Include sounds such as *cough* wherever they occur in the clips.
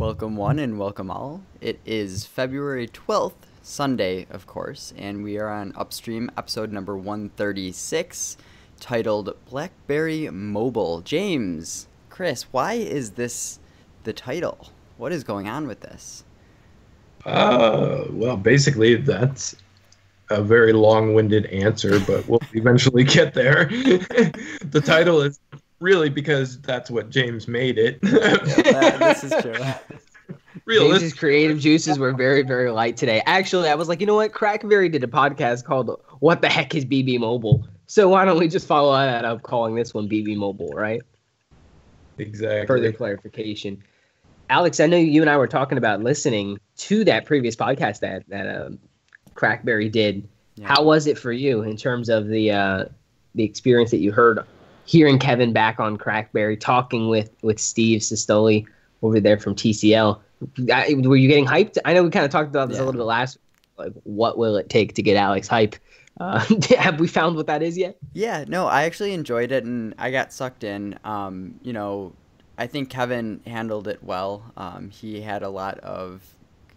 Welcome, one, and welcome all. It is February 12th, Sunday, of course, and we are on Upstream episode number 136, titled Blackberry Mobile. James, Chris, why is this the title? What is going on with this? Uh, well, basically, that's a very long-winded answer, but we'll eventually get there. *laughs* the title is really because that's what James made it. yeah, that, this is true. *laughs* Really? James's creative juices were very, very light today. Actually, I was like, you know what? Crackberry did a podcast called "What the Heck Is BB Mobile?" So why don't we just follow that up, calling this one BB Mobile, right? Exactly. Further clarification. Alex, I know you and I were talking about listening to that previous podcast that that um, Crackberry did. Yeah. How was it for you in terms of the uh, the experience that you heard hearing Kevin back on Crackberry, talking with with Steve Cistulli over there from TCL? were you getting hyped? I know we kind of talked about this yeah. a little bit last. Like, what will it take to get Alex hype? Uh, *laughs* have we found what that is yet? Yeah, no, I actually enjoyed it and I got sucked in. Um, you know, I think Kevin handled it well. Um, he had a lot of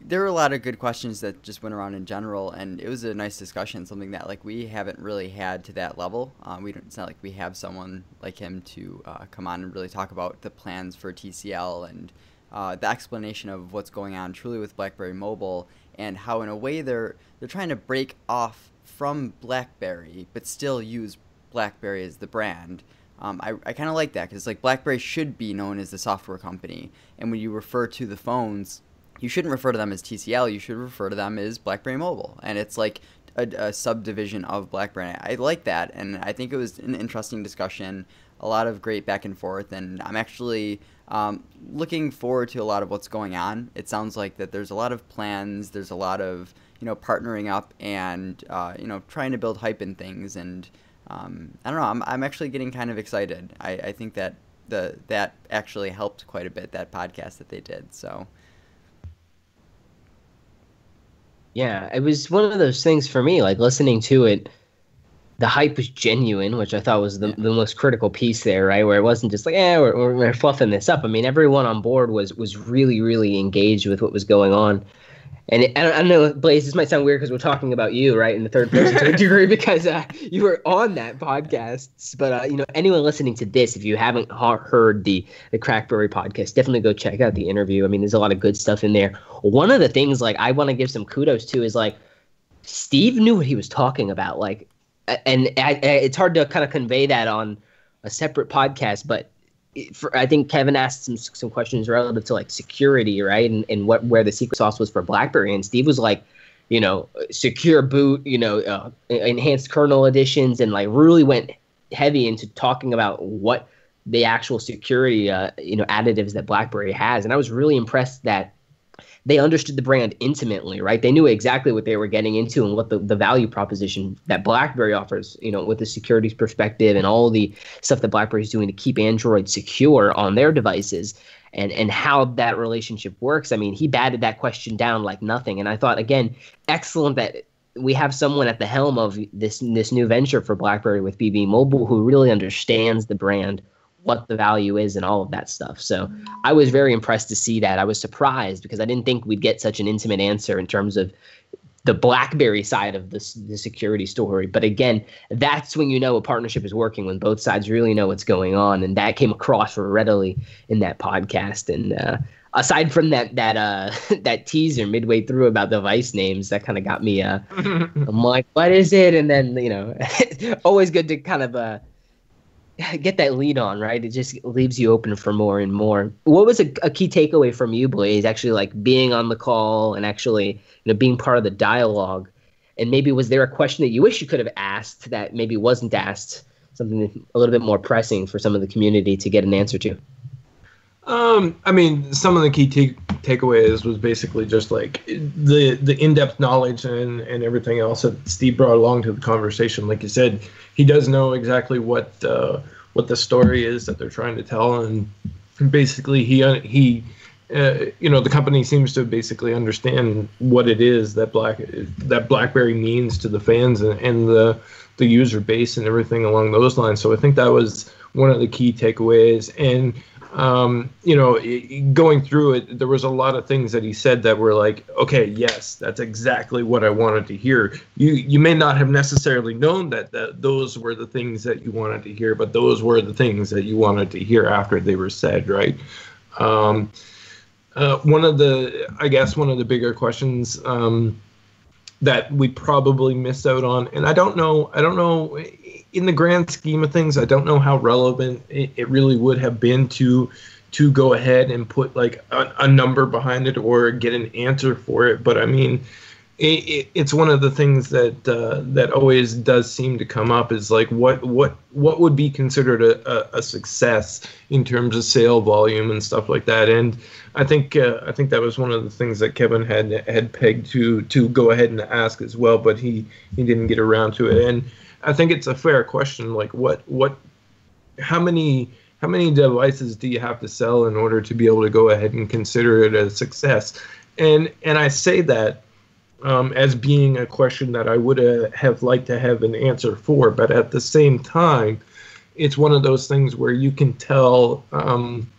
there were a lot of good questions that just went around in general, and it was a nice discussion. Something that like we haven't really had to that level. Um, we don't. It's not like we have someone like him to uh, come on and really talk about the plans for TCL and uh, the explanation of what's going on truly with BlackBerry Mobile and how in a way they're they're trying to break off from BlackBerry but still use BlackBerry as the brand. Um, I, I kind of like that because like BlackBerry should be known as the software company, and when you refer to the phones, you shouldn't refer to them as TCL. You should refer to them as BlackBerry Mobile, and it's like a, a subdivision of BlackBerry. I like that, and I think it was an interesting discussion. A lot of great back and forth, and I'm actually um, looking forward to a lot of what's going on. It sounds like that there's a lot of plans. There's a lot of you know partnering up and uh, you know trying to build hype in things. And um, I don't know. I'm I'm actually getting kind of excited. I, I think that the that actually helped quite a bit that podcast that they did. So. Yeah, it was one of those things for me, like listening to it the hype was genuine, which I thought was the, the most critical piece there, right? Where it wasn't just like, yeah, we're, we're fluffing this up. I mean, everyone on board was was really, really engaged with what was going on. And it, I, don't, I, don't, know, Blaze, this might sound weird because we're talking about you, right, in the third person to a degree, *laughs* because uh, you were on that podcast. But uh, you know, anyone listening to this, if you haven't heard the the Crackberry podcast, definitely go check out the interview. I mean, there's a lot of good stuff in there. One of the things, like, I want to give some kudos to is like. Steve knew what he was talking about. Like and I, it's hard to kind of convey that on a separate podcast, but for, I think Kevin asked some some questions relative to like security, right, and and what where the secret sauce was for BlackBerry, and Steve was like, you know, secure boot, you know, uh, enhanced kernel additions, and like really went heavy into talking about what the actual security, uh, you know, additives that BlackBerry has, and I was really impressed that they understood the brand intimately, right? They knew exactly what they were getting into and what the, the value proposition that BlackBerry offers, you know, with the securities perspective and all the stuff that BlackBerry is doing to keep Android secure on their devices and and how that relationship works. I mean, he batted that question down like nothing. And I thought again, excellent that we have someone at the helm of this this new venture for BlackBerry with BB Mobile who really understands the brand what the value is and all of that stuff. So I was very impressed to see that. I was surprised because I didn't think we'd get such an intimate answer in terms of the BlackBerry side of this the security story. But again, that's when you know a partnership is working when both sides really know what's going on, and that came across readily in that podcast. And uh, aside from that that uh, *laughs* that teaser midway through about the device names, that kind of got me. Uh, *laughs* I'm like, what is it? And then you know, *laughs* always good to kind of uh, *laughs* get that lead on, right? It just leaves you open for more and more. What was a, a, key takeaway from you, Blaze? Actually, like being on the call and actually, you know, being part of the dialogue. And maybe was there a question that you wish you could have asked that maybe wasn't asked? Something a little bit more pressing for some of the community to get an answer to. Um, I mean, some of the key t- takeaways was basically just like the the in depth knowledge and and everything else that Steve brought along to the conversation. Like you said, he does know exactly what uh, what the story is that they're trying to tell, and basically he uh, he. Uh, you know the company seems to basically understand what it is that black that BlackBerry means to the fans and, and the the user base and everything along those lines. So I think that was one of the key takeaways. And um, you know, going through it, there was a lot of things that he said that were like, okay, yes, that's exactly what I wanted to hear. You you may not have necessarily known that, that those were the things that you wanted to hear, but those were the things that you wanted to hear after they were said, right? Um, uh, one of the, I guess, one of the bigger questions um, that we probably missed out on, and I don't know, I don't know in the grand scheme of things, I don't know how relevant it, it really would have been to to go ahead and put like a, a, number behind it or get an answer for it. But I mean, it, it, it's one of the things that uh, that always does seem to come up is like what what what would be considered a, a, a success in terms of sale volume and stuff like that. And I think uh, I think that was one of the things that Kevin had had pegged to to go ahead and ask as well, but he he didn't get around to it. And I think it's a fair question. Like, what, what, how many, how many devices do you have to sell in order to be able to go ahead and consider it a success? And and I say that um, as being a question that I would uh, have liked to have an answer for, but at the same time, it's one of those things where you can tell, um,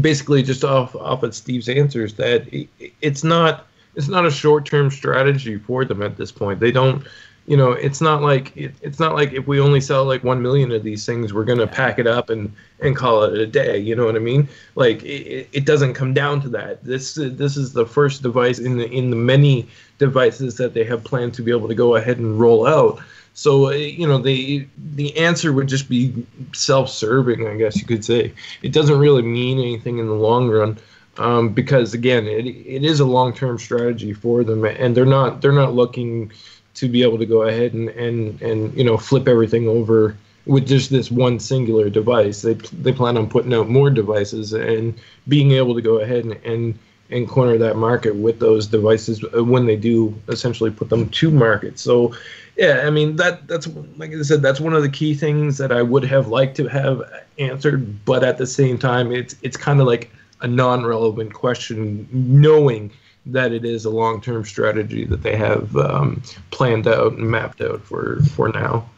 basically just off off of Steve's answers, that it, it's not it's not a short term strategy for them at this point. They don't you know it's not like it, it's not like if we only sell like 1 million of these things we're going to pack it up and and call it a day you know what i mean? Like it, it doesn't come down to that. This this is the first device in the in the many devices that they have planned to be able to go ahead and roll out. So you know the the answer would just be self-serving i guess you could say. It doesn't really mean anything in the long run um, because again it, it is a long-term strategy for them and they're not they're not looking to be able to go ahead and and and you know flip everything over with just this one singular device. They they plan on putting out more devices and being able to go ahead and and, and corner that market with those devices uh, when they do essentially put them to market. So yeah, I mean that that's like I said, that's one of the key things that I would have liked to have answered, but at the same time, it's it's kind of like a non-relevant question, knowing that it is a long-term strategy that they have um, planned out and mapped out for for now.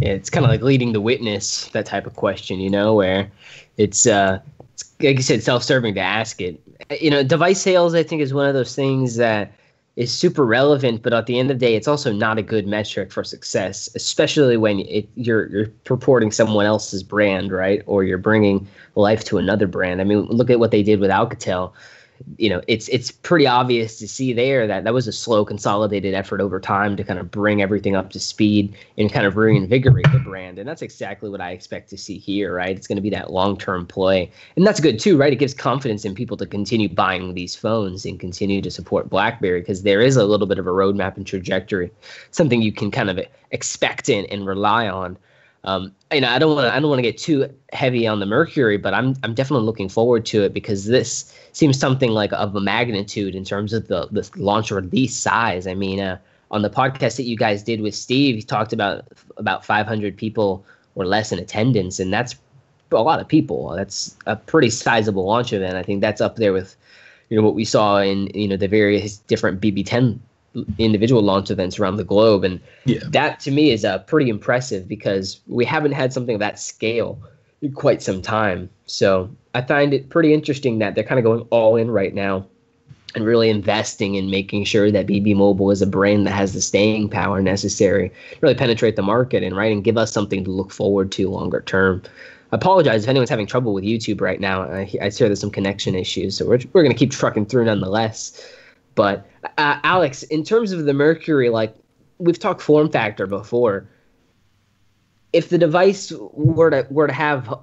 Yeah, it's kind of like leading the witness, that type of question, you know, where it's, uh, it's like you said, self-serving to ask it. You know, device sales, I think, is one of those things that is super relevant, but at the end of the day, it's also not a good metric for success, especially when it, you're you're purporting someone else's brand, right? Or you're bringing life to another brand. I mean, look at what they did with Alcatel you know, it's it's pretty obvious to see there that that was a slow, consolidated effort over time to kind of bring everything up to speed and kind of reinvigorate the brand. And that's exactly what I expect to see here, right? It's going to be that long-term play, and that's good too, right? It gives confidence in people to continue buying these phones and continue to support BlackBerry because there is a little bit of a roadmap and trajectory, something you can kind of expect and, and rely on. Um, you know, I don't want to I don't want to get too heavy on the Mercury, but I'm I'm definitely looking forward to it because this seems something like of a magnitude in terms of the the launch release size. I mean, uh, on the podcast that you guys did with Steve, he talked about about 500 people or less in attendance, and that's a lot of people. That's a pretty sizable launch event. I think that's up there with you know what we saw in you know the various different BB10 individual launch events around the globe. And yeah. that to me is uh, pretty impressive because we haven't had something of that scale in quite some time. So I find it pretty interesting that they're kind of going all in right now and really investing in making sure that BB Mobile is a brand that has the staying power necessary to really penetrate the market and right and give us something to look forward to longer term. I apologize if anyone's having trouble with YouTube right now. I, I hear there's some connection issues, so we're, we're going to keep trucking through nonetheless. But uh, Alex, in terms of the Mercury, like we've talked form factor before. If the device were to were to have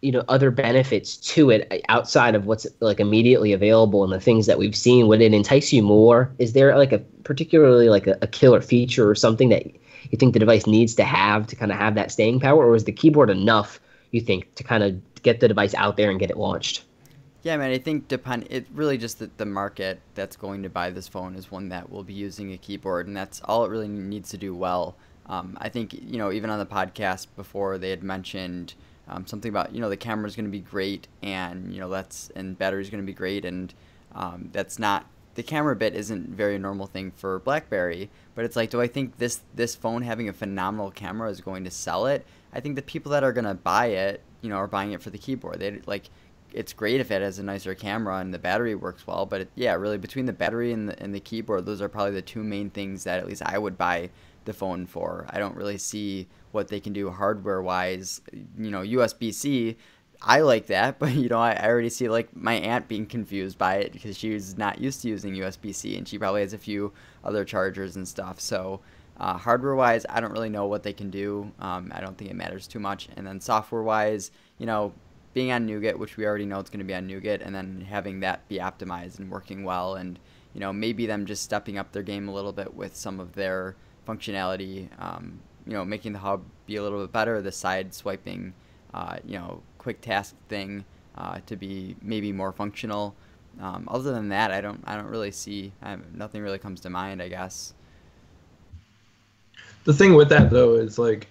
you know other benefits to it outside of what's like immediately available and the things that we've seen would it entice you more? Is there like a particularly like a, a killer feature or something that you think the device needs to have to kind of have that staying power? Or is the keyboard enough you think to kind of get the device out there and get it launched yeah, I mean, I think depend. It really just that the market that's going to buy this phone is one that will be using a keyboard, and that's all it really needs to do well. Um, I think you know, even on the podcast before, they had mentioned um, something about you know the camera is going to be great, and you know that's and battery is going to be great, and um, that's not the camera bit isn't very normal thing for BlackBerry, but it's like, do I think this this phone having a phenomenal camera is going to sell it? I think the people that are gonna buy it, you know, are buying it for the keyboard. They like, it's great if it has a nicer camera and the battery works well, but it, yeah, really between the battery and the, and the keyboard, those are probably the two main things that at least I would buy the phone for. I don't really see what they can do hardware wise. You know, USB C I like that, *laughs* but you know, I, I already see like my aunt being confused by it because she's not used to using USB C and she probably has a few other chargers and stuff. So, uh, hardware wise, I don't really know what they can do. Um, I don't think it matters too much. And then software wise, you know, being on Nougat, which we already know it's going to be on Nougat, and then having that be optimized and working well, and you know, maybe them just stepping up their game a little bit with some of their functionality. Um, you know, making the hub be a little bit better, the side swiping, uh, you know, quick task thing uh, to be maybe more functional. Um, other than that, I don't I don't really see nothing really comes to mind. I guess. The thing with that though is like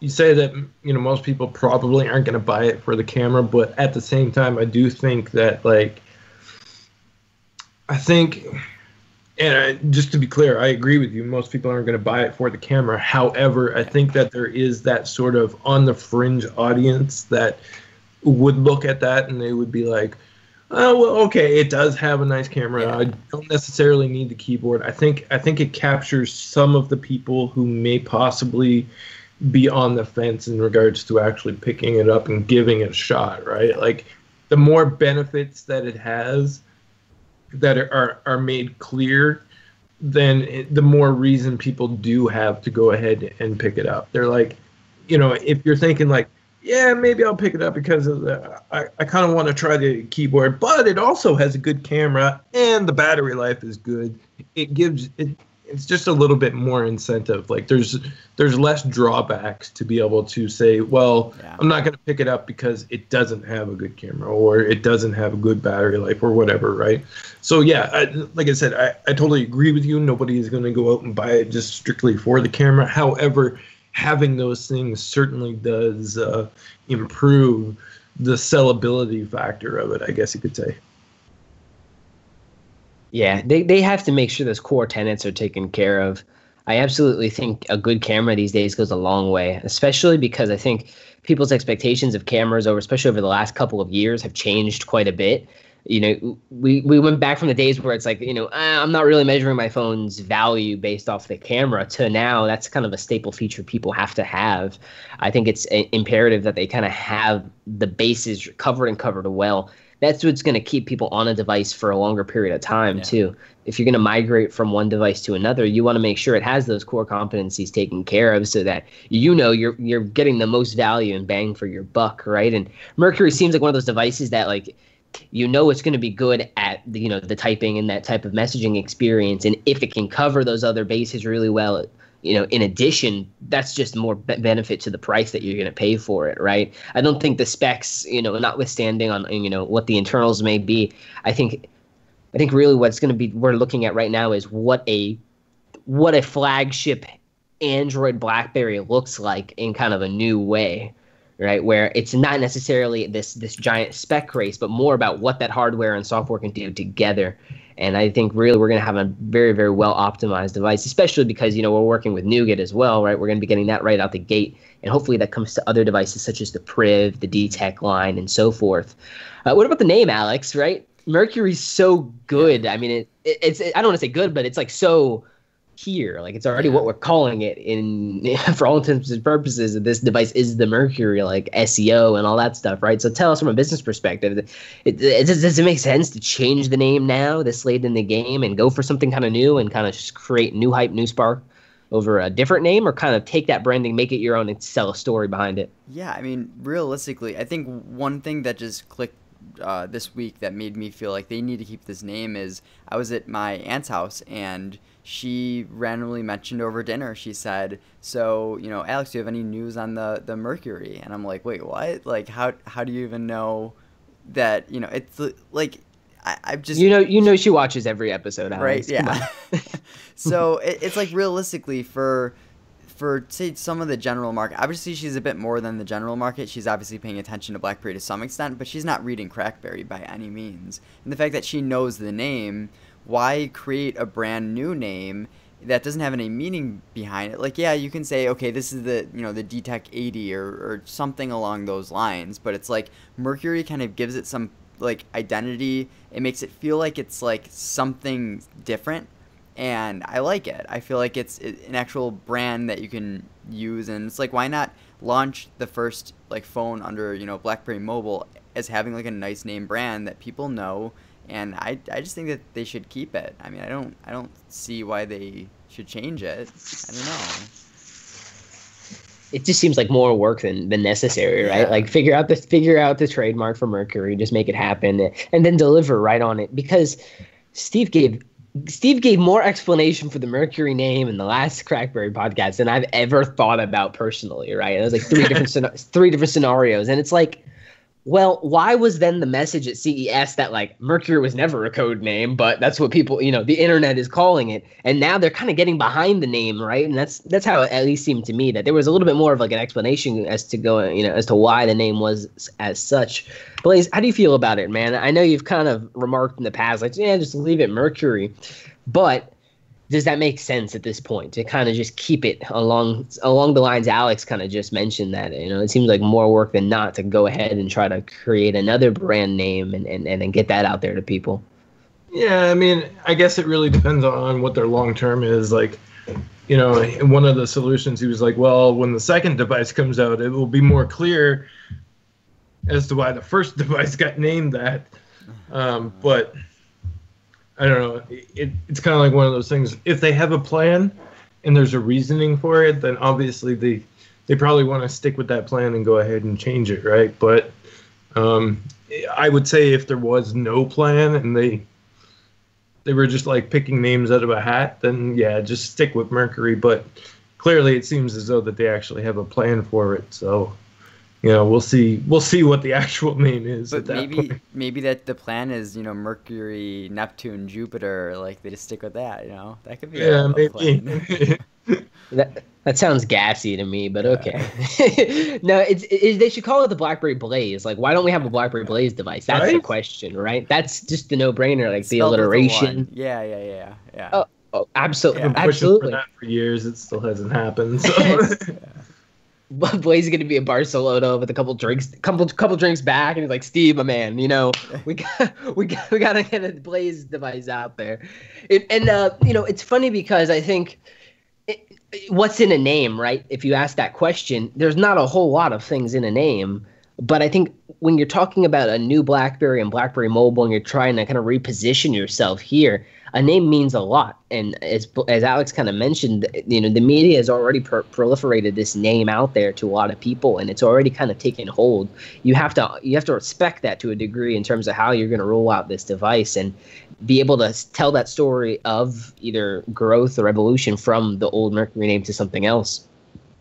you say that you know most people probably aren't going to buy it for the camera, but at the same time, I do think that like I think and I, just to be clear, I agree with you. Most people aren't going to buy it for the camera. However, I think that there is that sort of on the fringe audience that would look at that and they would be like, oh well okay it does have a nice camera yeah. i don't necessarily need the keyboard i think i think it captures some of the people who may possibly be on the fence in regards to actually picking it up and giving it a shot right like the more benefits that it has that are are made clear then it, the more reason people do have to go ahead and pick it up they're like you know if you're thinking like yeah, maybe I'll pick it up because of the, I, I kind of want to try the keyboard, but it also has a good camera and the battery life is good. It gives it it's just a little bit more incentive. Like there's there's less drawbacks to be able to say, well, yeah. I'm not going to pick it up because it doesn't have a good camera or it doesn't have a good battery life or whatever, right? So yeah, I, like I said, I, I totally agree with you. Nobody is going to go out and buy it just strictly for the camera. However, having those things certainly does uh, improve the sellability factor of it, I guess you could say. Yeah, they, they have to make sure those core tenants are taken care of. I absolutely think a good camera these days goes a long way, especially because I think people's expectations of cameras over, especially over the last couple of years, have changed quite a bit. You know we we went back from the days where it's like you know ah, i'm not really measuring my phone's value based off the camera to now that's kind of a staple feature people have to have. I think it's imperative that they kind of have the bases covered and covered well that's what's going to keep people on a device for a longer period of time yeah. too. If you're going to migrate from one device to another you want to make sure it has those core competencies taken care of so that you know you're you're getting the most value and bang for your buck right? And mercury seems like one of those devices that like you know it's going to be good at the, you know the typing and that type of messaging experience. And if it can cover those other bases really well you know in addition that's just more benefit to the price that you're going to pay for it right i don't think the specs you know notwithstanding on you know what the internals may be i think i think really what's going to be we're looking at right now is what a what a flagship android blackberry looks like in kind of a new way right? Where it's not necessarily this this giant spec race, but more about what that hardware and software can do together. And I think really we're going to have a very very well optimized device, especially because you know we're working with Nougat as well, right? We're going to be getting that right out the gate, and hopefully that comes to other devices such as the Priv, the DTEK line, and so forth. Uh, what about the name, Alex? Right? Mercury's so good. I mean, it, it it's it, I don't want to say good, but it's like so here. Like it's already yeah. what we're calling it in *laughs* for all intents and purposes. This device is the Mercury, like SEO and all that stuff, right? So tell us from a business perspective, it, it, does, does it make sense to change the name now, this late in the game, and go for something kind of new and kind of just create new hype, new spark? over a different name or kind of take that branding make it your own and sell a story behind it yeah i mean realistically i think one thing that just clicked uh, this week that made me feel like they need to keep this name is i was at my aunt's house and she randomly mentioned over dinner. She said, "So, you know, Alex, do you have any news on the the Mercury?" And I'm like, "Wait, what? Like, how how do you even know that? You know, it's like." I, I've just you know you know she watches every episode Alex. right yeah *laughs* so it, it's like realistically for for say some of the general market obviously she's a bit more than the general market she's obviously paying attention to blackberry to some extent but she's not reading crackberry by any means and the fact that she knows the name why create a brand new name that doesn't have any meaning behind it? Like, yeah, you can say, okay, this is the you know the DTEK 80 or or something along those lines, but it's like Mercury kind of gives it some like identity. It makes it feel like it's like something different, and I like it. I feel like it's an actual brand that you can use, and it's like why not launch the first like phone under you know BlackBerry Mobile as having like a nice name brand that people know, and I I just think that they should keep it. I mean I don't I don't see why they should change it. I don't know it just seems like more work than, than necessary, right? Yeah. Like figure out the figure out the trademark for Mercury, just make it happen, and then deliver right on it. Because Steve gave Steve gave more explanation for the Mercury name in the last Crackberry podcast than I've ever thought about personally, right? It was like three different *laughs* three different scenarios, and it's like well, why was then the message at CES that like Mercury was never a code name, but that's what people, you know, the internet is calling it. And now they're kind of getting behind the name, right? And that's that's how it at least seemed to me that there was a little bit more of like an explanation as to go, you know, as to why the name was as such. Blaze, how do you feel about it, man? I know you've kind of remarked in the past, like, yeah, just leave it Mercury, but does that make sense at this point? To kind of just keep it along along the lines Alex kind of just mentioned that you know it seems like more work than not to go ahead and try to create another brand name and and, and get that out there to people. Yeah i mean i guess it really depends on what their long term is like you know one of the solutions he was like well when the second device comes out it will be more clear as to why the first *laughs* device got named that. Um, but I don't know. It, it's kind of like one of those things. If they have a plan and there's a reasoning for it, then obviously they they probably want to stick with that plan and go ahead and change it, right? But um, I would say if there was no plan and they they were just like picking names out of a hat, then yeah, just stick with Mercury. But clearly, it seems as though that they actually have a plan for it. So you know, we'll see. We'll see what the *laughs* actual name is. But maybe, point. maybe that the plan is, you know, Mercury, Neptune, Jupiter. Like they just stick with that. You know, that could be. Yeah, maybe. *laughs* that that sounds gassy to me, but okay. *laughs* no, it's it, they should call it the BlackBerry Blaze. Like, why don't we have a BlackBerry Blaze device? That's right? the question, right? That's just the no-brainer. Like Spelled the alliteration. Yeah, yeah, yeah, yeah. Oh, oh absolutely, yeah. absolutely. For, for years, it still hasn't happened. So. *laughs* Blaze is gonna be in Barcelona with a couple drinks, couple couple drinks back, and he's like, "Steve, my man, you know, *laughs* we got we got we gotta get a Blaze device out there." It, and uh, you know, it's funny because I think it, what's in a name, right? If you ask that question, there's not a whole lot of things in a name, but I think when you're talking about a new BlackBerry and BlackBerry Mobile, and you're trying to kind of reposition yourself here, a name means a lot. And as as Alex kind of mentioned, you know, the media has already pro- proliferated this name out there to a lot of people, and it's already kind of taken hold. You have to you have to respect that to a degree in terms of how you're going to roll out this device and be able to tell that story of either growth or evolution from the old Mercury name to something else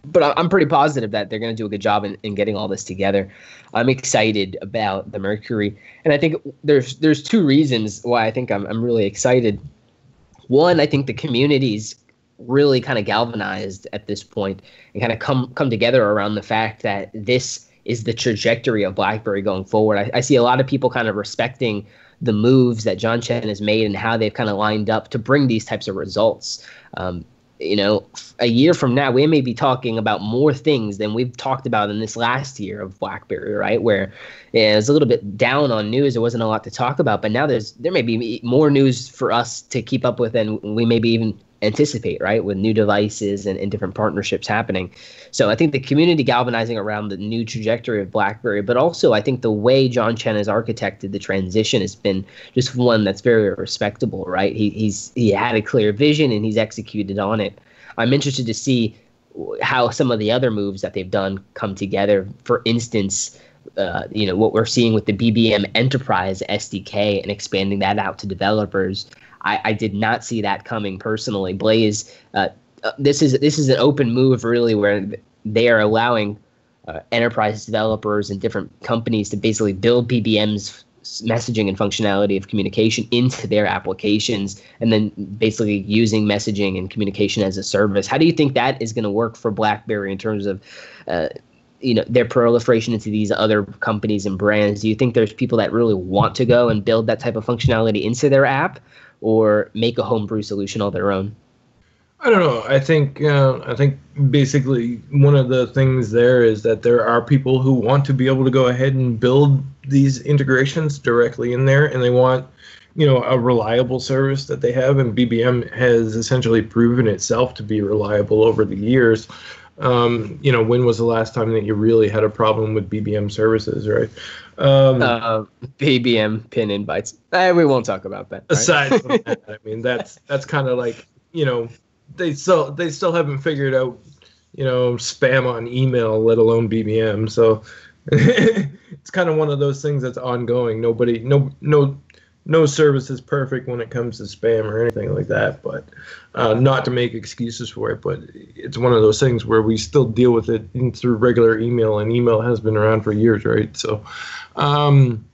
but I'm pretty positive that they're going to do a good job in, in getting all this together. I'm excited about the Mercury, and I think there's there's two reasons why I think I'm I'm really excited. One, I think the community's really kind of galvanized at this point and kind of come come together around the fact that this is the trajectory of BlackBerry going forward. I, I see a lot of people kind of respecting the moves that John Chen has made and how they've kind of lined up to bring these types of results. Um, you know, a year from now, we may be talking about more things than we've talked about in this last year of BlackBerry, right? Where yeah, it was a little bit down on news. There wasn't a lot to talk about, but now there's there may be more news for us to keep up with and we maybe even anticipate, right? With new devices and, and different partnerships happening. So I think the community galvanizing around the new trajectory of BlackBerry, but also I think the way John Chen has architected the transition has been just one that's very respectable, right? He, he's he had a clear vision and he's executed on it. I'm interested to see how some of the other moves that they've done come together. For instance, uh, you know what we're seeing with the BBM Enterprise SDK and expanding that out to developers. I, I did not see that coming personally. Blaze, uh, uh, this is this is an open move really where they are allowing uh, enterprise developers and different companies to basically build BBM's messaging and functionality of communication into their applications and then basically using messaging and communication as a service. How do you think that is going to work for blackberry in terms of uh, you know their proliferation into these other companies and brands? Do you think there's people that really want to go and build that type of functionality into their app or make a homebrew solution all their own? I don't know. I think uh, I think basically one of the things there is that there are people who want to be able to go ahead and build these integrations directly in there, and they want you know a reliable service that they have. And BBM has essentially proven itself to be reliable over the years. Um, you know, when was the last time that you really had a problem with BBM services, right? Um, uh, BBM pin invites. Eh, we won't talk about that. Right? Aside from *laughs* that, I mean, that's that's kind of like you know they still they still haven't figured out you know spam on email, let alone BBM. So *laughs* it's kind of one of those things that's ongoing. Nobody, no, no, no service is perfect when it comes to spam or anything like that. But uh, not to make excuses for it, but it's one of those things where we still deal with it through regular email, and email has been around for years, right? So. Um,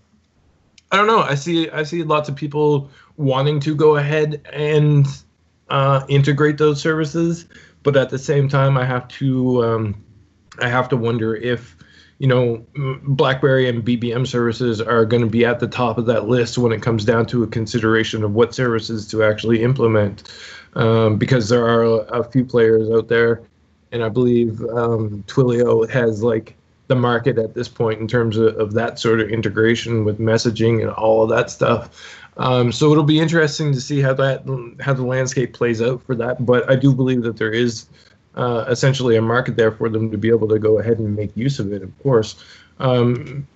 I don't know. I see I see lots of people wanting to go ahead and uh, integrate those services, but at the same time, I have to um, I have to wonder if you know BlackBerry and BBM services are going to be at the top of that list when it comes down to a consideration of what services to actually implement, um, because there are a, few players out there, and I believe um, Twilio has like the market at this point in terms of, of that sort of integration with messaging and all of that stuff. Um, so it'll be interesting to see how that how the landscape plays out for that. But I do believe that there is uh, essentially a market there for them to be able to go ahead and make use of it. Of course, um,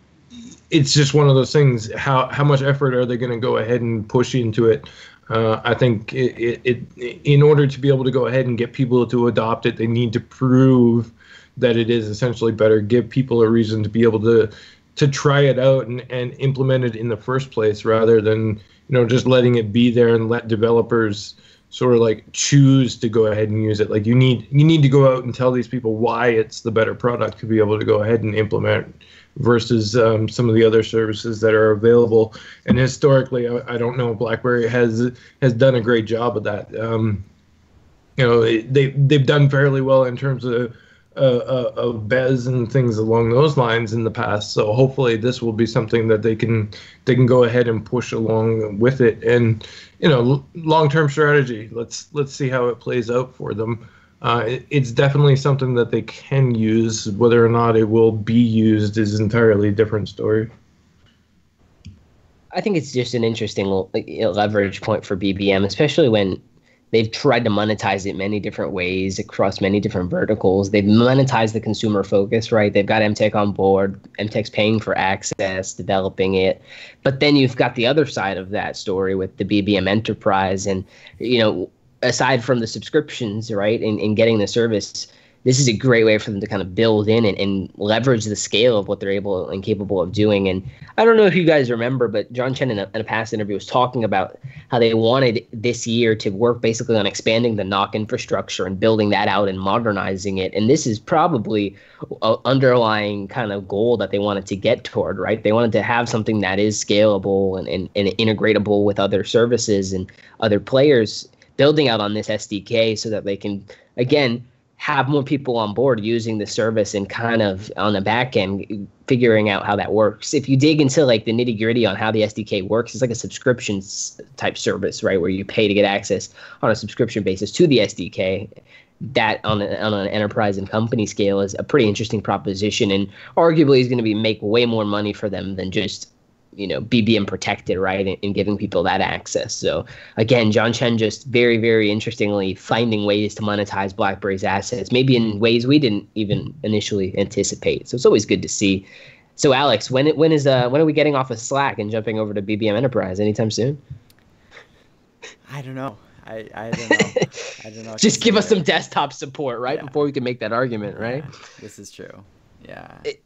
it's just one of those things. How how much effort are they going to go ahead and push into it? Uh, I think it, it, it, in order to be able to go ahead and get people to adopt it, they need to prove that it is essentially better. Give people a reason to be able to to try it out and, and implement it in the first place rather than you know just letting it be there and let developers sort of like choose to go ahead and use it like you need you need to go out and tell these people why it's the better product to be able to go ahead and implement versus um, some of the other services that are available and historically I, I, don't know blackberry has has done a great job of that um, you know they they've done fairly well in terms of uh, uh, of BES and things along those lines in the past. So hopefully this will be something that they can they can go ahead and push along with it. And you know, long term strategy. Let's let's see how it plays out for them. Uh, it, it's definitely something that they can use. Whether or not it will be used is entirely different story. I think it's just an interesting leverage point for BBM, especially when They've tried to monetize it many different ways across many different verticals. They've monetized the consumer focus, right? They've got Emtek on board. Emtek's paying for access, developing it. But then you've got the other side of that story with the BBM enterprise. And, you know, aside from the subscriptions, right, and, and getting the service, this is a great way for them to kind of build in and, and, leverage the scale of what they're able and capable of doing. And I don't know if you guys remember, but John Chen in a, in a past interview was talking about how they wanted this year to work basically on expanding the NOC infrastructure and building that out and modernizing it. And this is probably an underlying kind of goal that they wanted to get toward, right? They wanted to have something that is scalable and, and, and integratable with other services and other players building out on this SDK so that they can, again, have more people on board using the service and kind of on the back end figuring out how that works. If you dig into like the nitty gritty on how the SDK works, it's like a subscription type service, right? Where you pay to get access on a subscription basis to the SDK. That on, a, on an enterprise and company scale is a pretty interesting proposition, and arguably is going to be make way more money for them than just you know BBM protected, right, and, and, giving people that access. So again, John Chen just very, very interestingly finding ways to monetize BlackBerry's assets, maybe in ways we didn't even initially anticipate. So it's always good to see. So Alex, when it, when is uh when are we getting off of Slack and jumping over to BBM Enterprise? Anytime soon? I don't know. I, I don't know. *laughs* I don't know. Just give us some desktop support, right, yeah. before we can make that argument, right? Yeah, this is true. Yeah. It,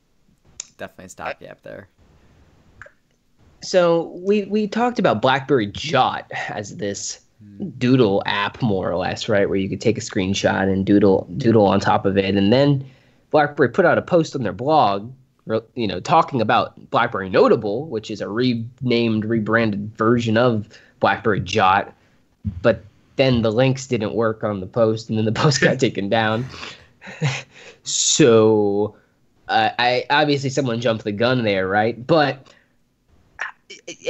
Definitely stopgap there so we we talked about BlackBerry Jot as this doodle app more or less right? Where you could take a screenshot and doodle doodle on top of it. And then blackberry put out a post on their blog you know talking about blackberry notable which is a renamed rebranded version of blackberry jot. But then the links didn't work on the post and then the *laughs* post got taken down. *laughs* So uh, i obviously someone jumped the gun there right? But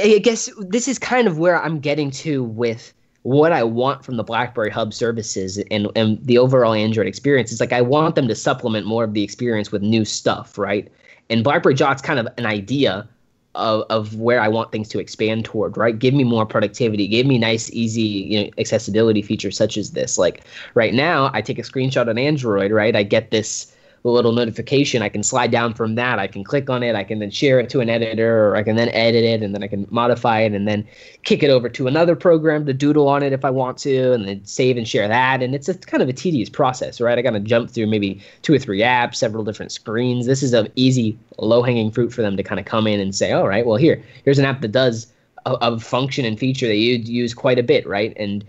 I guess this is kind of where I'm getting to with what I want from the BlackBerry Hub services and, and the overall Android experience. It's like I want them to supplement more of the experience with new stuff, right? And BlackBerry Jot's kind of an idea of, of where I want things to expand toward, right? Give me more productivity, give me nice, easy, you know, accessibility features such as this. Like right now, I take a screenshot on Android, right? I get this the little notification. I can slide down from that. I can click on it. I can then share it to an editor, or I can then edit it, and then I can modify it, and then kick it over to another program to doodle on it if I want to, and then save and share that. And it's a kind of a tedious process, right? I got to jump through maybe two or three apps, several different screens. This is an easy, low hanging fruit for them to kind of come in and say, all right, well here, here's an app that does uh, a, a function and feature that you use quite a bit, right? And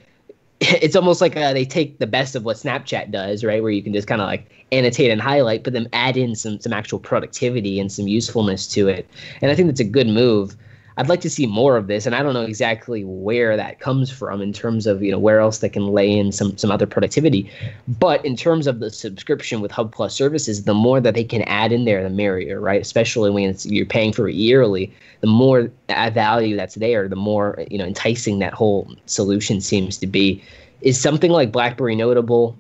*laughs* it's almost like uh, they take the best of what Snapchat does, right? Where you can just kind of like annotate and highlight, but then add in some some actual productivity and some usefulness to it. And I think that's a good move. I'd like to see more of this, and I don't know exactly where that comes from in terms of you know where else they can lay in some some other productivity. But in terms of the subscription with Hub Plus services, the more that they can add in there, the merrier, right? Especially when you're paying for it yearly, the more value that's there, the more you know enticing that whole solution seems to be. Is something like BlackBerry Notable,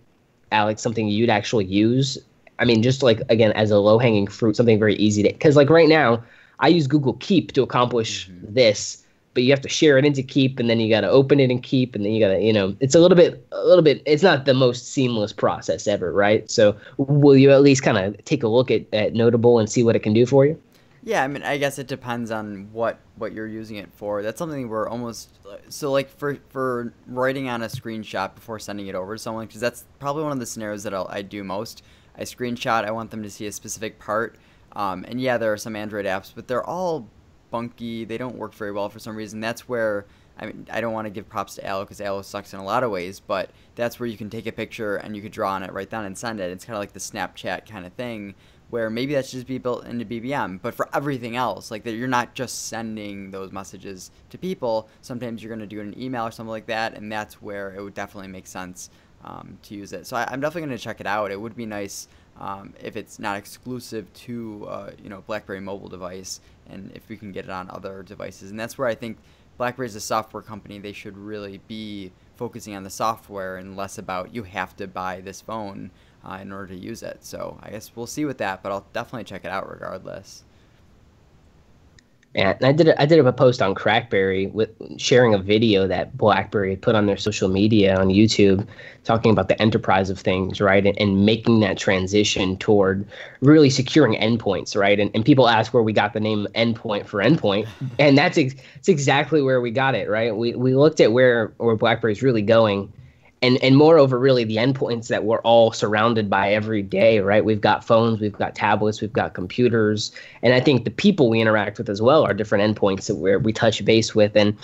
Alex, something you'd actually use? I mean, just like again as a low hanging fruit, something very easy to because like right now I use Google Keep to accomplish mm-hmm. this, but you have to share it into Keep, and then you got to open it in Keep, and then you got to, you know, it's a little bit, a little bit. It's not the most seamless process ever, right? So, will you at least kind of take a look at, at Notable and see what it can do for you? Yeah, I mean, I guess it depends on what what you're using it for. That's something we're almost so like for for writing on a screenshot before sending it over to someone because that's probably one of the scenarios that I'll, I do most. I screenshot. I want them to see a specific part um, and yeah, there are some Android apps, but they're all bunky. They don't work very well for some reason. That's where I mean, I don't want to give props to Allo because Allo sucks in a lot of ways, but that's where you can take a picture and you could draw on it right then and send it. It's kind of like the Snapchat kind of thing where maybe that should just be built into BBM. But for everything else, like that, you're not just sending those messages to people. Sometimes you're going to do an email or something like that, and that's where it would definitely make sense um, to use it. So I, am definitely going to check it out. It would be nice um, if it's not exclusive to uh, you know BlackBerry mobile device, and if we can get it on other devices. And that's where I think BlackBerry is a software company. They should really be focusing on the software and less about you have to buy this phone uh, in order to use it. So I guess we'll see with that, but I'll definitely check it out regardless. And I did a, I did a post on Crackberry with sharing a video that BlackBerry put on their social media on YouTube, talking about the enterprise of things, right, and, and making that transition toward really securing endpoints, right. And, and people ask where we got the name endpoint for endpoint, and that's ex- that's exactly where we got it, right. We we looked at where where BlackBerry's really going and and moreover really the endpoints that we're all surrounded by every day right? We've got phones we've got tablets we've got computers and i think the people we interact with as well are different endpoints that where we touch base with. And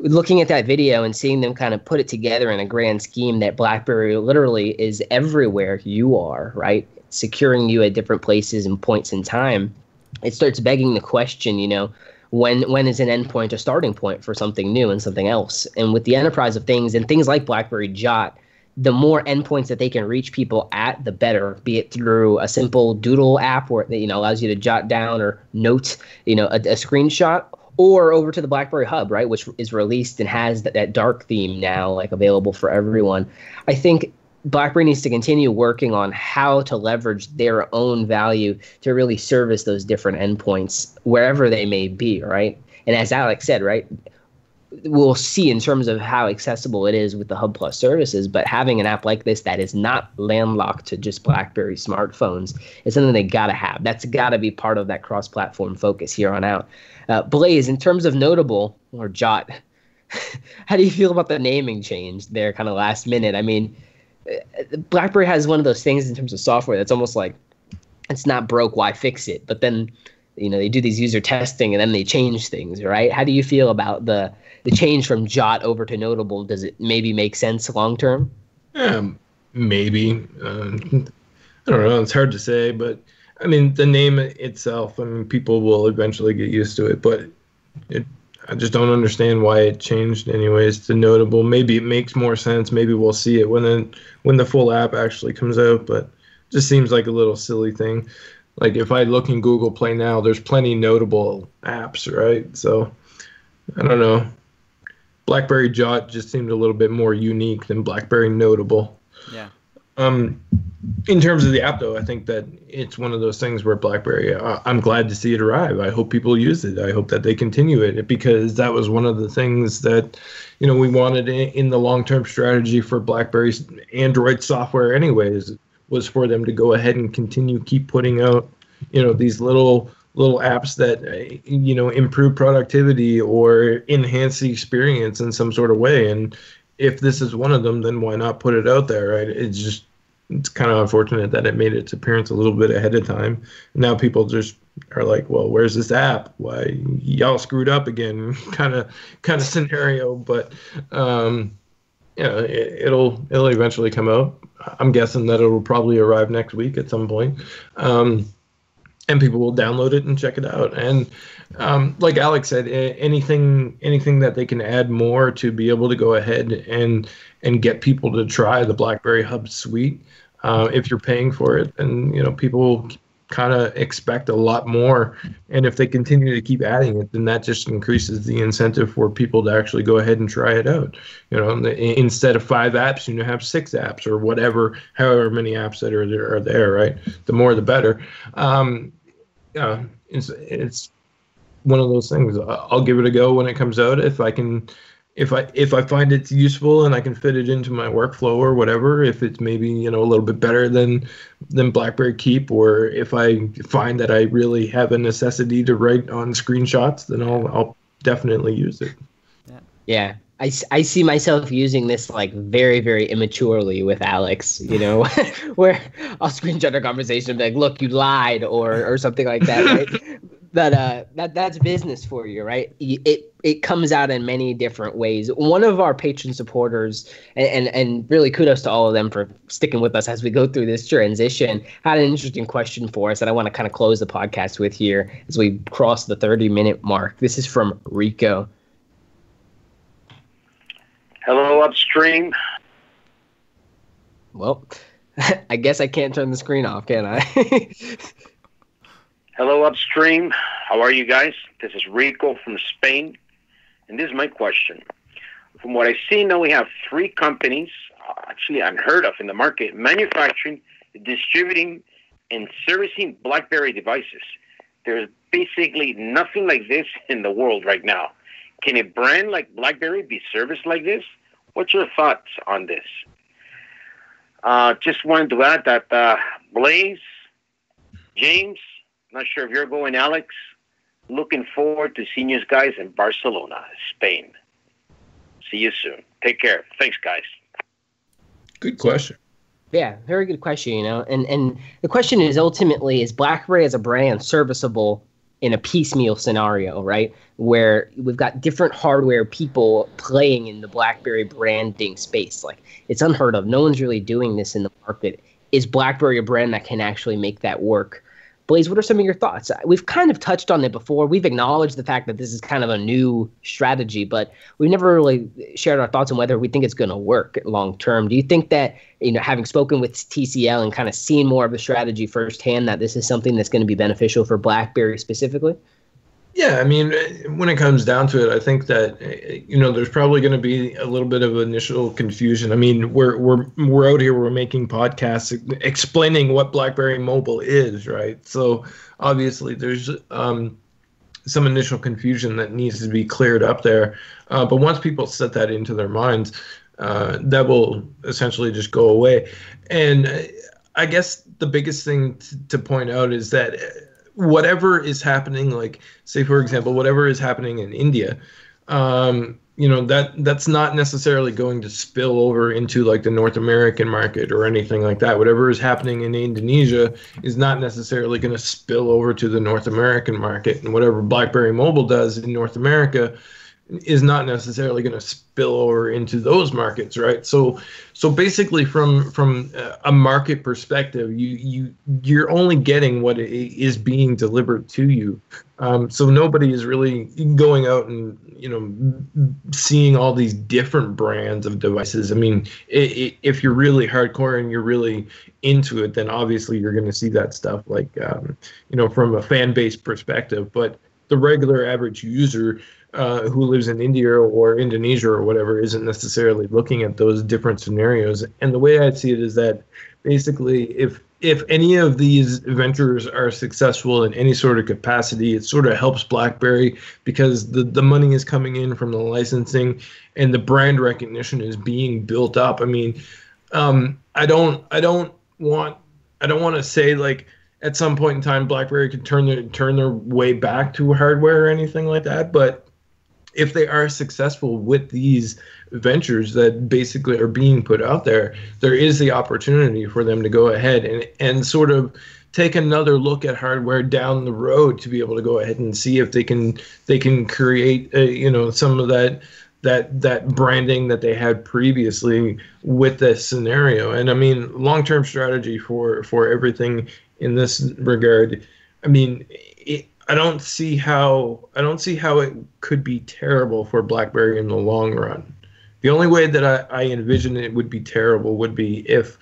looking at that video and seeing them kind of put it together in a grand scheme that blackberry literally is everywhere you are right? Securing you at different places and points in time it starts begging the question you know when when is an endpoint a starting point for something new and something else? And with the enterprise of things and things like blackberry jot the more endpoints that they can reach people at the better be it through a simple doodle app where you know allows you to jot down or note you know a, a screenshot or over to the blackberry hub right which is released and has that, that dark theme now like available for everyone. I think BlackBerry needs to continue working on how to leverage their own value to really service those different endpoints wherever they may be, right? And as Alex said, right, we'll see in terms of how accessible it is with the Hub Plus services, but having an app like this that is not landlocked to just BlackBerry smartphones is something they got to have. That's got to be part of that cross-platform focus here on out. Uh, Blaze, in terms of notable or Jot, *laughs* how do you feel about the naming change there, kind of last minute? I mean BlackBerry has one of those things in terms of software that's almost like it's not broke, why fix it? But then you know they do these user testing and then they change things, right? How do you feel about the the change from Jot over to Notable? Does it maybe make sense long term? Um, maybe. Uh, I don't know. It's hard to say, but I mean the name itself. I mean people will eventually get used to it, but it I just don't understand why it changed. Anyways, to notable. Maybe it makes more sense. Maybe we'll see it when the when the full app actually comes out. But just seems like a little silly thing. Like if I look in Google Play now, there's plenty notable apps, right? So I don't know. BlackBerry Jot just seemed a little bit more unique than BlackBerry Notable. Yeah. Um, in terms of the app, though, I think that it's one of those things where BlackBerry. Uh, I'm glad to see it arrive. I hope people use it. I hope that they continue it because that was one of the things that, you know, we wanted in the long-term strategy for BlackBerry's Android software. Anyways, was for them to go ahead and continue keep putting out, you know, these little little apps that you know improve productivity or enhance the experience in some sort of way and if this is one of them then why not put it out there right it's just it's kind of unfortunate that it made its appearance a little bit ahead of time now people just are like well where's this app why y'all screwed up again kind of kind of scenario but um you know, it, will it'll eventually come out. I'm guessing that it'll probably arrive next week at some point. Um, and people will download it and check it out. And um, like Alex said, anything anything that they can add more to be able to go ahead and and get people to try the BlackBerry Hub suite. Uh, if you're paying for it, and you know people kind of expect a lot more. And if they continue to keep adding it, then that just increases the incentive for people to actually go ahead and try it out. You know, instead of five apps, you know, have six apps or whatever, however many apps that are there are there, right? The more, the better. Um, yeah, it's it's one of those things. I'll give it a go when it comes out if I can. If I if I find it's useful and I can fit it into my workflow or whatever, if it's maybe you know a little bit better than than BlackBerry Keep, or if I find that I really have a necessity to write on screenshots, then I'll I'll definitely use it. Yeah. I, I see myself using this like very very immaturely with Alex, you know, *laughs* where I'll screenshot a conversation and be like, "Look, you lied," or or something like that, right? *laughs* that uh that that's business for you, right? It it comes out in many different ways. One of our patron supporters, and, and and really kudos to all of them for sticking with us as we go through this transition, had an interesting question for us that I want to kind of close the podcast with here as we cross the thirty minute mark. This is from Rico. Hello, upstream. Well, *laughs* I guess I can't turn the screen off, can I? *laughs* Hello, upstream. How are you guys? This is Rico from Spain, and this is my question. From what I see now, we have three companies, uh, actually unheard of in the market, manufacturing, distributing, and servicing BlackBerry devices. There's basically nothing like this in the world right now. Can a brand like BlackBerry be serviced like this? What's your thoughts on this? Uh, just wanted to add that uh, Blaze, James, not sure if you're going, Alex. Looking forward to seeing you guys in Barcelona, Spain. See you soon. Take care. Thanks, guys. Good question. Yeah, very good question. You know, and and the question is ultimately is BlackBerry as a brand serviceable in a piecemeal scenario, right? Where we've got different hardware people playing in the BlackBerry branding space. Like it's unheard of. No one's really doing this in the market. Is BlackBerry a brand that can actually make that work? Blaze, what are some of your thoughts? We've kind of touched on it before. We've acknowledged the fact that this is kind of a new strategy, but we've never really shared our thoughts on whether we think it's going to work long term. Do you think that, you know, having spoken with TCL and kind of seen more of the strategy firsthand, that this is something that's going to be beneficial for BlackBerry specifically? Yeah, I mean, when it comes down to it, I think that you know there's probably going to be a little bit of initial confusion. I mean, we're we're we're out here, we're making podcasts explaining what BlackBerry Mobile is, right? So obviously, there's um, some initial confusion that needs to be cleared up there. Uh, but once people set that into their minds, uh, that will essentially just go away. And I guess the biggest thing t- to point out is that whatever is happening, like say for example, whatever is happening in India, um, you know that that's not necessarily going to spill over into like the North American market or anything like that. Whatever is happening in Indonesia is not necessarily going to spill over to the North American market, and whatever BlackBerry Mobile does in North America is not necessarily going to spill over into those markets right? So so basically from from a market perspective you you you're only getting what is being delivered to you. Um, so nobody is really going out and you know seeing all these different brands of devices. I mean it, it, if you're really hardcore and you're really into it then obviously you're going to see that stuff like um, you know from a fan base perspective. But the regular average user uh, who lives in India or Indonesia or whatever isn't necessarily looking at those different scenarios. And the way I see it is that basically, if if any of these ventures are successful in any sort of capacity, it sort of helps BlackBerry because the, the money is coming in from the licensing and the brand recognition is being built up. I mean, um, I don't I don't want I don't want to say like at some point in time BlackBerry could turn their turn their way back to hardware or anything like that, but if they are successful with these ventures that basically are being put out there, there is the opportunity for them to go ahead and, and sort of take another look at hardware down the road to be able to go ahead and see if they can they can create you know some of that that that branding that they had previously with this scenario. And i mean long-term strategy for for everything in this regard i mean I don't see how I don't see how it could be terrible for BlackBerry in the long run. The only way that I, I envision it would be terrible would be if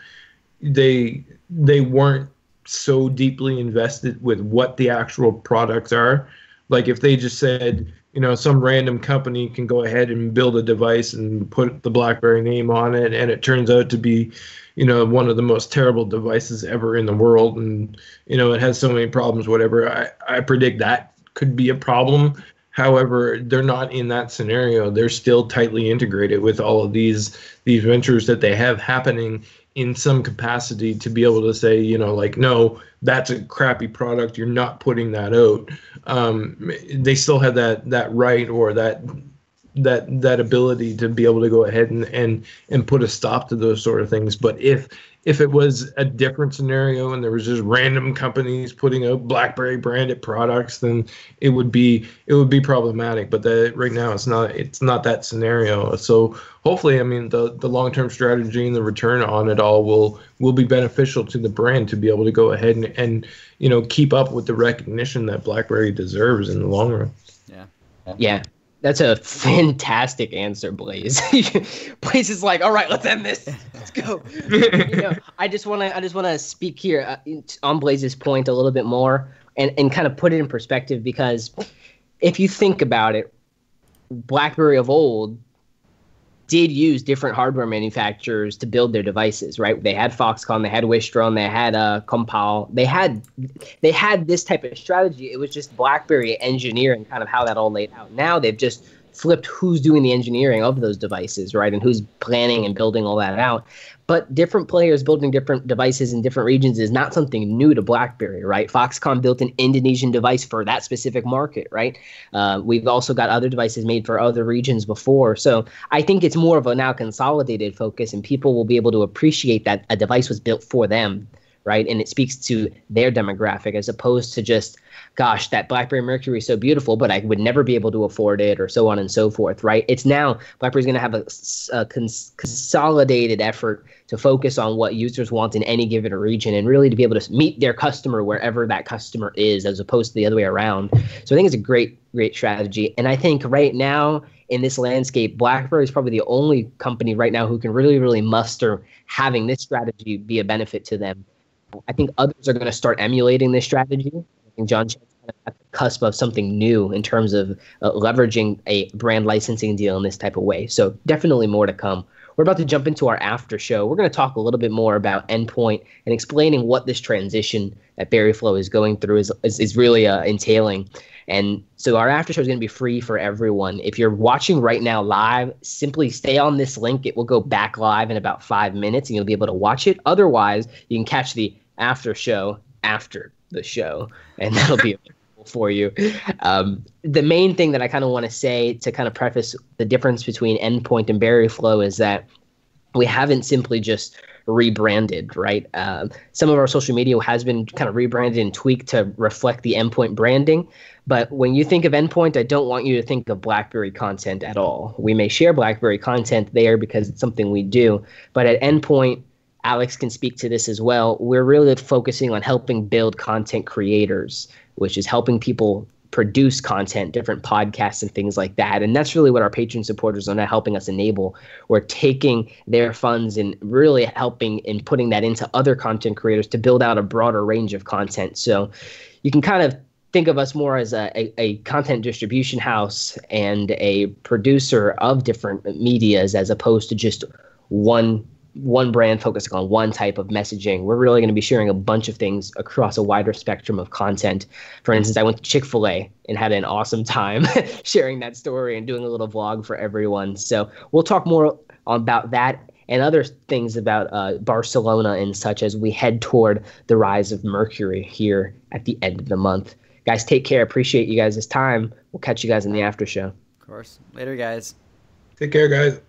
they they weren't so deeply invested with what the actual products are. Like if they just said, you know, some random company can go ahead and build a device and put the BlackBerry name on it, and it turns out to be, you know, one of the most terrible devices ever in the world, and you know, it has so many problems. Whatever, I I predict that could be a problem. However, they're not in that scenario. They're still tightly integrated with all of these these ventures that they have happening in some capacity to be able to say, you know, like, no, that's a crappy product. You're not putting that out. Um, they still have that that right or that that that ability to be able to go ahead and and and put a stop to those sort of things. But if if it was a different scenario and there was just random companies putting out BlackBerry branded products, then it would be it would be problematic. But that right now it's not it's not that scenario. So hopefully, I mean the the long term strategy and the return on it all will will be beneficial to the brand to be able to go ahead and and you know keep up with the recognition that BlackBerry deserves in the long run. Yeah. Yeah. That's a fantastic answer, Blaze. *laughs* Blaze is like, all right, let's end this. Let's go. you know, *laughs* I just want to, I just want to speak here uh, on Blaze's point a little bit more and and kind of put it in perspective because if you think about it, BlackBerry of old did use different hardware manufacturers to build their devices, right? They had Foxconn, they had Wistron, they had uh, Compal, they had they had this type of strategy. It was just BlackBerry engineering, kind of how that all laid out. Now they've just flipped who's doing the engineering of those devices, right, and who's planning and building all that out. But different players building different devices in different regions is not something new to BlackBerry, right? Foxconn built an Indonesian device for that specific market, right? Uh, we've also got other devices made for other regions before. So I think it's more of a now consolidated focus, and people will be able to appreciate that a device was built for them, right? And it speaks to their demographic as opposed to just gosh, that BlackBerry Mercury is so beautiful, but I would never be able to afford it, or so on and so forth, right? It's now BlackBerry's going to have a, a cons- consolidated effort to focus on what users want in any given region and really to be able to meet their customer wherever that customer is, as opposed to the other way around. So I think it's a great, great strategy. And I think right now, in this landscape, BlackBerry is probably the only company right now who can really, really muster having this strategy be a benefit to them. I think others are going to start emulating this strategy. I think John Chen's at the cusp of something new in terms of uh, leveraging a brand licensing deal in this type of way. So definitely more to come. We're about to jump into our after show. We're going to talk a little bit more about Endpoint and explaining what this transition that Berryflow is going through is, is, is really uh, entailing. And so our after show is going to be free for everyone. If you're watching right now live, simply stay on this link. It will go back live in about five minutes and you'll be able to watch it. Otherwise, you can catch the after show after the show, and *laughs* that'll be for you. Um, the main thing that I kind of want to say to kind of preface the difference between Endpoint and Berryflow is that we haven't simply just rebranded, right? Uh, some of our social media has been kind of rebranded and tweaked to reflect the Endpoint branding. But when you think of Endpoint, I don't want you to think of BlackBerry content at all. We may share BlackBerry content there because it's something we do. But at Endpoint, Alex can speak to this as well. We're really focusing on helping build content creators, which is helping people produce content, different podcasts and things like that. And that's really what our patron supporters are now helping us enable. We're taking their funds and really helping and putting that into other content creators to build out a broader range of content. So you can kind of think of us more as a, a, a, content distribution house and a producer of different medias as opposed to just one one brand focusing on one type of messaging. We're really going to be sharing a bunch of things across a wider spectrum of content. For instance, I went to Chick fil A and had an awesome time *laughs* sharing that story and doing a little vlog for everyone. So we'll talk more about that and other things about uh, Barcelona and such as we head toward the rise of Mercury here at the end of the month. Guys, take care. Appreciate you guys' time. We'll catch you guys in the after show. Of course. Later, guys. Take care, guys.